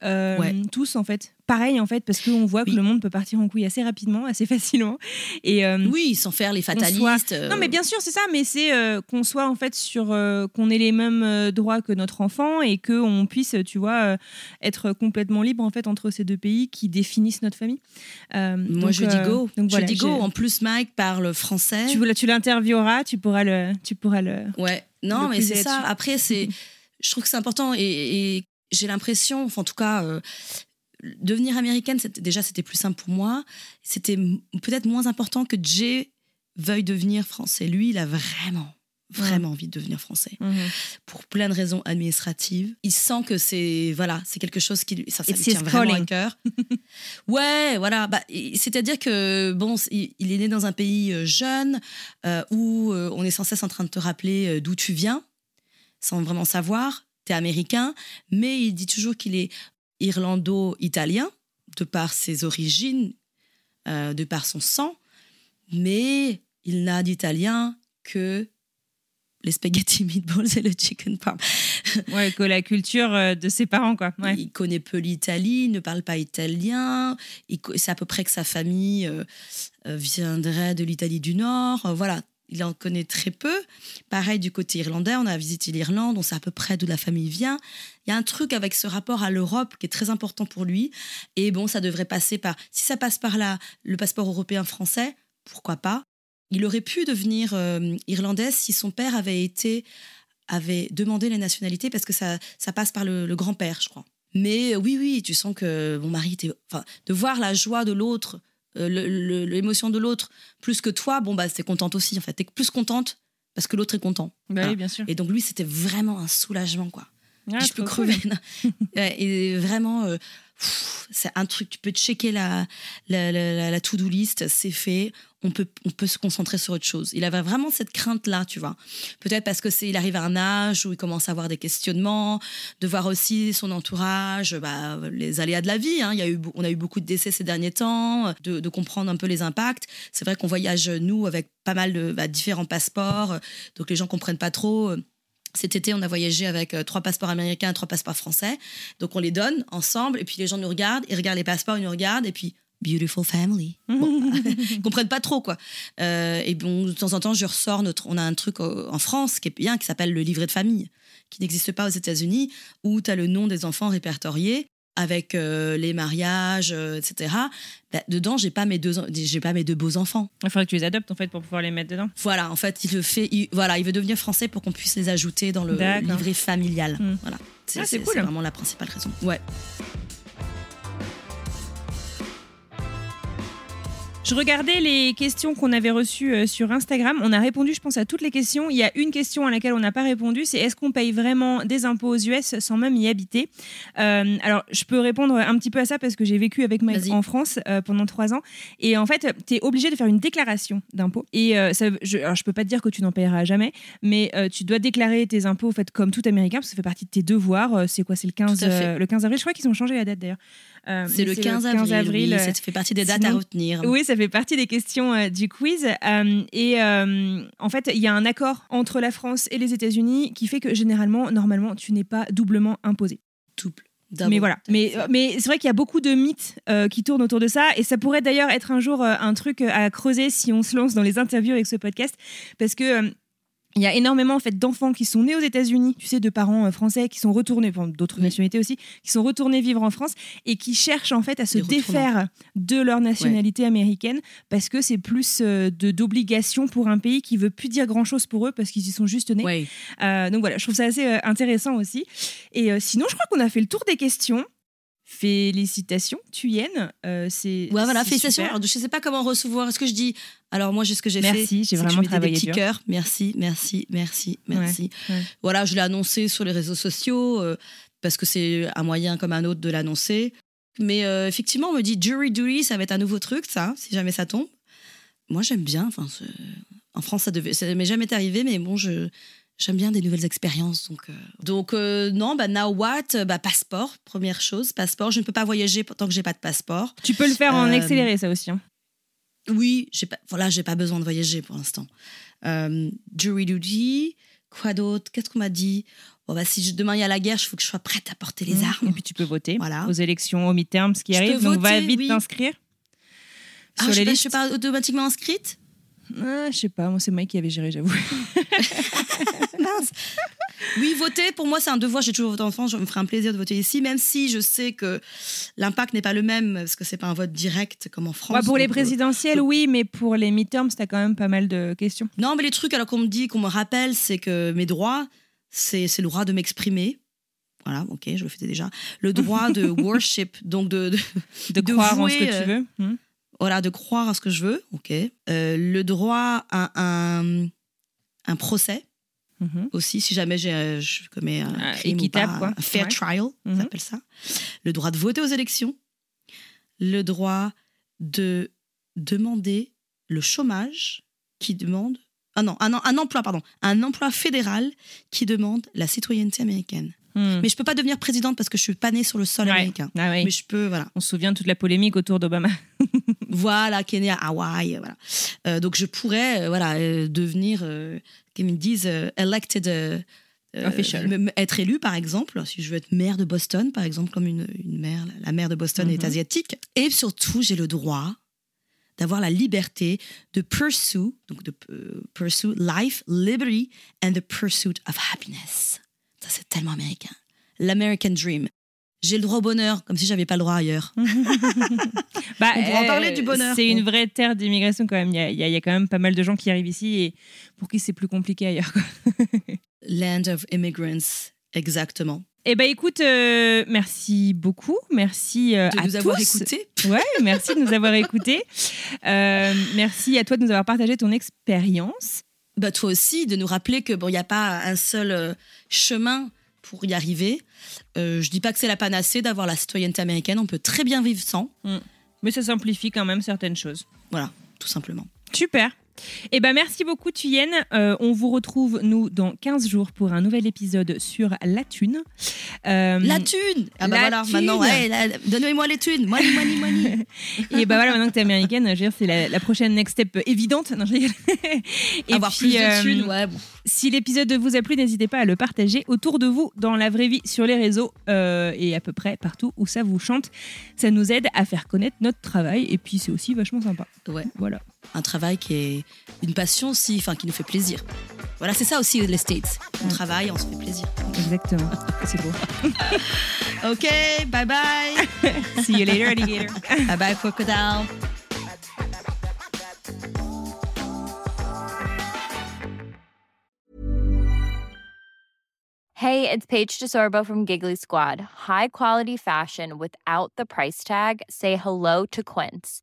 euh, Ouais. tous, en fait. Pareil, en fait, parce qu'on voit que le monde peut partir en couille assez rapidement, assez [LAUGHS] facilement. Et, euh, oui sans faire les fatalistes soit- euh, Non, mais bien sûr, c'est ça, mais c'est qu'on soit en fait sur. qu'on ait les mêmes droits que notre enfant et qu'on puisse, tu vois, être complètement libre en fait entre ces deux pays qui définissent notre famille. Moi donc, je dis go donc je dis go en plus Mike parle français Tu, tu l'intervieweras, tu pourras le. Tu pourras le... Ouais, non, le mais c'est ça. Après, c'est, je trouve que c'est important et, et j'ai l'impression, enfin, en tout cas, euh, devenir américaine, déjà, c'était plus simple pour moi. C'était peut-être moins important que Jay veuille devenir français. Lui, il a vraiment, vraiment envie de devenir français Mhm. pour plein de raisons administratives. Il sent que c'est voilà, c'est quelque chose qui lui, ça, ça lui tient vraiment à cœur. [LAUGHS] ouais, voilà. Bah, c'est-à-dire que bon, il est né dans un pays euh, jeune euh, où on est sans cesse en train de te rappeler d'où tu viens, sans vraiment savoir. T'es américain, mais il dit toujours qu'il est irlando-italien de par ses origines, euh, de par son sang, mais il n'a d'italien que les spaghetti [LAUGHS] meatballs et le chicken parm. [LAUGHS] Ouais, que la culture euh, de ses parents, quoi. Ouais. Il connaît peu l'Italie, il ne parle pas italien. C'est à peu près que sa famille euh, viendrait de l'Italie du Nord. Voilà, il en connaît très peu. Pareil du côté irlandais, on a visité l'Irlande, on sait à peu près d'où la famille vient. Il y a un truc avec ce rapport à l'Europe qui est très important pour lui. Et bon, ça devrait passer par. Si ça passe par là, le passeport européen français, pourquoi pas? Il aurait pu devenir euh, irlandais si son père avait été avait demandé la nationalité parce que ça, ça passe par le, le grand-père, je crois. Mais oui, oui, tu sens que mon mari, était, enfin, de voir la joie de l'autre, euh, l'émotion de l'autre, plus que toi, bon, bah, t'es contente aussi, en fait. T'es plus contente parce que l'autre est content. Bah Voilà. oui, bien sûr. Et donc, lui, c'était vraiment un soulagement, quoi. Ah, je peux cool. crever. Ouais, et vraiment, euh, c'est un truc, tu peux checker la, la, la, to-do list, c'est fait, on peut, on peut se concentrer sur autre chose. Il avait vraiment cette crainte-là, tu vois. Peut-être parce que c'est, il arrive à un âge où il commence à avoir des questionnements, de voir aussi son entourage, bah, les aléas de la vie. hein. Il y a eu, on a eu beaucoup de décès ces derniers temps, de, comprendre un peu les impacts. C'est vrai qu'on voyage, nous, avec pas mal de bah, différents passeports, donc les gens comprennent pas trop. Cet été, on a voyagé avec euh, trois passeports américains, trois passeports français. Donc on les donne ensemble, et puis les gens nous regardent, ils regardent les passeports, ils nous regardent, et puis beautiful family. Bon, [LAUGHS] ils comprennent pas trop quoi. Euh, et bon, de temps en temps, je ressors notre. On a un truc euh, en France qui est bien, qui s'appelle le livret de famille, qui n'existe pas aux États-Unis, où tu as le nom des enfants répertoriés avec euh, les mariages, euh, etc. Bah, dedans, j'ai pas mes deux, j'ai pas mes deux beaux enfants. Il faudrait que tu les adoptes en fait pour pouvoir les mettre dedans. Voilà, en fait, il le fait. il- voilà, il veut devenir français pour qu'on puisse les ajouter dans le livret familial. Hmm. Voilà. Ah, c'est cool. vraiment la principale raison. Ouais. Je regardais les questions qu'on avait reçues euh, sur Instagram. On a répondu, je pense, à toutes les questions. Il y a une question à laquelle on n'a pas répondu, c'est est-ce qu'on paye vraiment des impôts aux US sans même y habiter? Euh, Alors, je peux répondre un petit peu à ça parce que j'ai vécu avec Mike en France euh, pendant trois ans. Et en fait, tu es obligé de faire une déclaration d'impôts. Et euh, ça, je, alors, je peux pas te dire que tu n'en payeras jamais, mais tu dois déclarer tes impôts en fait, comme tout Américain, parce que ça fait partie de tes devoirs. C'est quoi C'est le 15, Tout à fait. euh, le 15 avril? Je crois qu'ils ont changé la date d'ailleurs. C'est mais le 15 avril. oui, euh, ça fait partie des dates sinon- à retenir. oui, ça fait partie des questions euh, du quiz. Euh, et euh, en fait, il y a un accord entre la France et les États-Unis qui fait que généralement, normalement, tu n'es pas doublement imposé. Double. Mais voilà. Mais, mais c'est vrai qu'il y a beaucoup de mythes euh, qui tournent autour de ça. Et ça pourrait d'ailleurs être un jour euh, un truc à creuser si on se lance dans les interviews avec ce podcast. Parce que. euh, il y a énormément en fait d'enfants qui sont nés aux États-Unis, tu sais, de parents euh, français qui sont retournés, d'autres Oui. nationalités aussi, qui sont retournés vivre en France et qui cherchent en fait à se défaire de leur nationalité américaine parce que c'est plus euh, de d'obligation pour un pays qui veut plus dire grand chose pour eux parce qu'ils y sont juste nés. Ouais. Euh, donc voilà, je trouve ça assez intéressant aussi. Et euh, sinon, je crois qu'on a fait le tour des questions. Félicitations, Thuyen. Euh, c'est Ouais, voilà, félicitations. super. Alors, je sais pas comment recevoir. Est-ce que je dis. Alors, moi, j'ai ce que j'ai fait. Merci, j'ai c'est que vraiment je travaillé des petits cœurs. Merci, merci, merci, merci. ouais. Voilà, je l'ai annoncé sur les réseaux sociaux euh, parce que c'est un moyen comme un autre de l'annoncer. Mais euh, effectivement, on me dit Jury Duty, ça va être un nouveau truc, ça, si jamais ça tombe. Moi, j'aime bien. Enfin, en France, ça devait, ça m'est jamais arrivé, mais bon, je. J'aime bien des nouvelles expériences. Donc, euh, donc euh, non, bah, now what? Bah, Passeport, première chose, passeport. Je ne peux pas voyager tant que j'ai pas de passeport. Tu peux le faire en Euh, accéléré, ça aussi. hein. Oui, j'ai pas, voilà, j'ai pas besoin de voyager pour l'instant. Euh, jury duty, quoi d'autre? Qu'est-ce qu'on m'a dit? Bon, bah, si je- demain il y a la guerre, il faut que je sois prête à porter les Mmh. armes. Et puis tu peux voter Voilà. aux élections, aux midterms qui Je arrivent. Donc va voter, vite oui. t'inscrire. Ah, Sur je, les pas, je suis pas automatiquement inscrite? Ah, je sais pas, moi c'est Mike qui avait géré, j'avoue. [LAUGHS] Oui, voter, pour moi, c'est un devoir. J'ai toujours voté en France. Je me ferai un plaisir de voter ici, même si je sais que l'impact n'est pas le même, parce que c'est pas un vote direct comme en France. Ouais, pour les euh, présidentielles, oui, mais pour les midterms, t'as quand même pas mal de questions. Non, mais les trucs, alors qu'on me dit, qu'on me rappelle, c'est que mes droits, c'est le droit de m'exprimer. Voilà, ok, je le faisais déjà. Le droit de [LAUGHS] worship, donc de, de, De, De croire en ce que tu veux. Hmm. voilà, de croire à ce que je veux, ok. Euh, le droit à un, un procès Mhm. aussi, si jamais euh, je commets un Ah, crime ou équitable, pas, quoi. un fair Ouais. trial, Mhm. on appelle ça. Le droit de voter aux élections. Le droit de demander le chômage qui demande... Ah non, un, un emploi, pardon. Un emploi fédéral qui demande la citoyenneté américaine. Hmm. Mais je peux pas devenir présidente parce que je suis pas née sur le sol Ouais. américain. Ah oui. Mais je peux, voilà. On se souvient de toute la polémique autour d'Obama. [LAUGHS] Voilà, qui est né à Hawaï, voilà. Euh, donc je pourrais, euh, voilà, euh, devenir, comme ils disent, elected, Official. être élu par exemple, si je veux être maire de Boston, par exemple, comme une, une maire, la maire de Boston est Mhm. asiatique. Et surtout, j'ai le droit d'avoir la liberté de pursue, donc de pursue life, liberty and the pursuit of happiness. Ça, c'est tellement américain. L'American Dream. J'ai le droit au bonheur, comme si j'avais pas le droit ailleurs. [LAUGHS] Bah, On pourra en parler du bonheur. C'est Bon. une vraie terre d'immigration quand même. Il y, a, il y quand même pas mal de gens qui arrivent ici et pour qui c'est plus compliqué ailleurs. [LAUGHS] Land of Immigrants, exactement. Eh ben écoute, euh, merci beaucoup. Merci euh, De à nous avoir tous. écoutés. Ouais, merci de nous avoir écoutés. Euh, merci à toi de nous avoir partagé ton expérience. Bah, toi aussi, de nous rappeler que bon, il n'y a pas un seul euh, chemin pour y arriver. Euh, je dis pas que c'est la panacée d'avoir la citoyenneté américaine. On peut très bien vivre sans. Mais ça simplifie quand même certaines choses. Voilà, tout simplement. Super. Eh ben, merci beaucoup, Tuyenne. Euh, on vous retrouve, nous, dans 15 jours pour un nouvel épisode sur la thune. Euh, La thune Ah bah la voilà, thune. maintenant, donnez-moi les thunes. Money, money, money. [LAUGHS] Et bah voilà, maintenant que t'es américaine, je veux dire, c'est la, la prochaine next step évidente. Non, je. [LAUGHS] Et Avoir puis, plus de euh, thunes, ouais. bon. Si l'épisode vous a plu, n'hésitez pas à le partager autour de vous, dans la vraie vie, sur les réseaux euh, et à peu près partout où ça vous chante. Ça nous aide à faire connaître notre travail et puis c'est aussi vachement sympa. Ouais. Voilà. Un travail qui est une passion aussi, enfin qui nous fait plaisir. Voilà, c'est ça aussi les States. On travaille, on se fait plaisir. Exactement. [LAUGHS] C'est beau. Ok, bye bye. [LAUGHS] See you later, alligator. bye bye, crocodile. Hey, it's Paige DeSorbo from Giggly Squad. High quality fashion without the price tag. Say hello to Quince.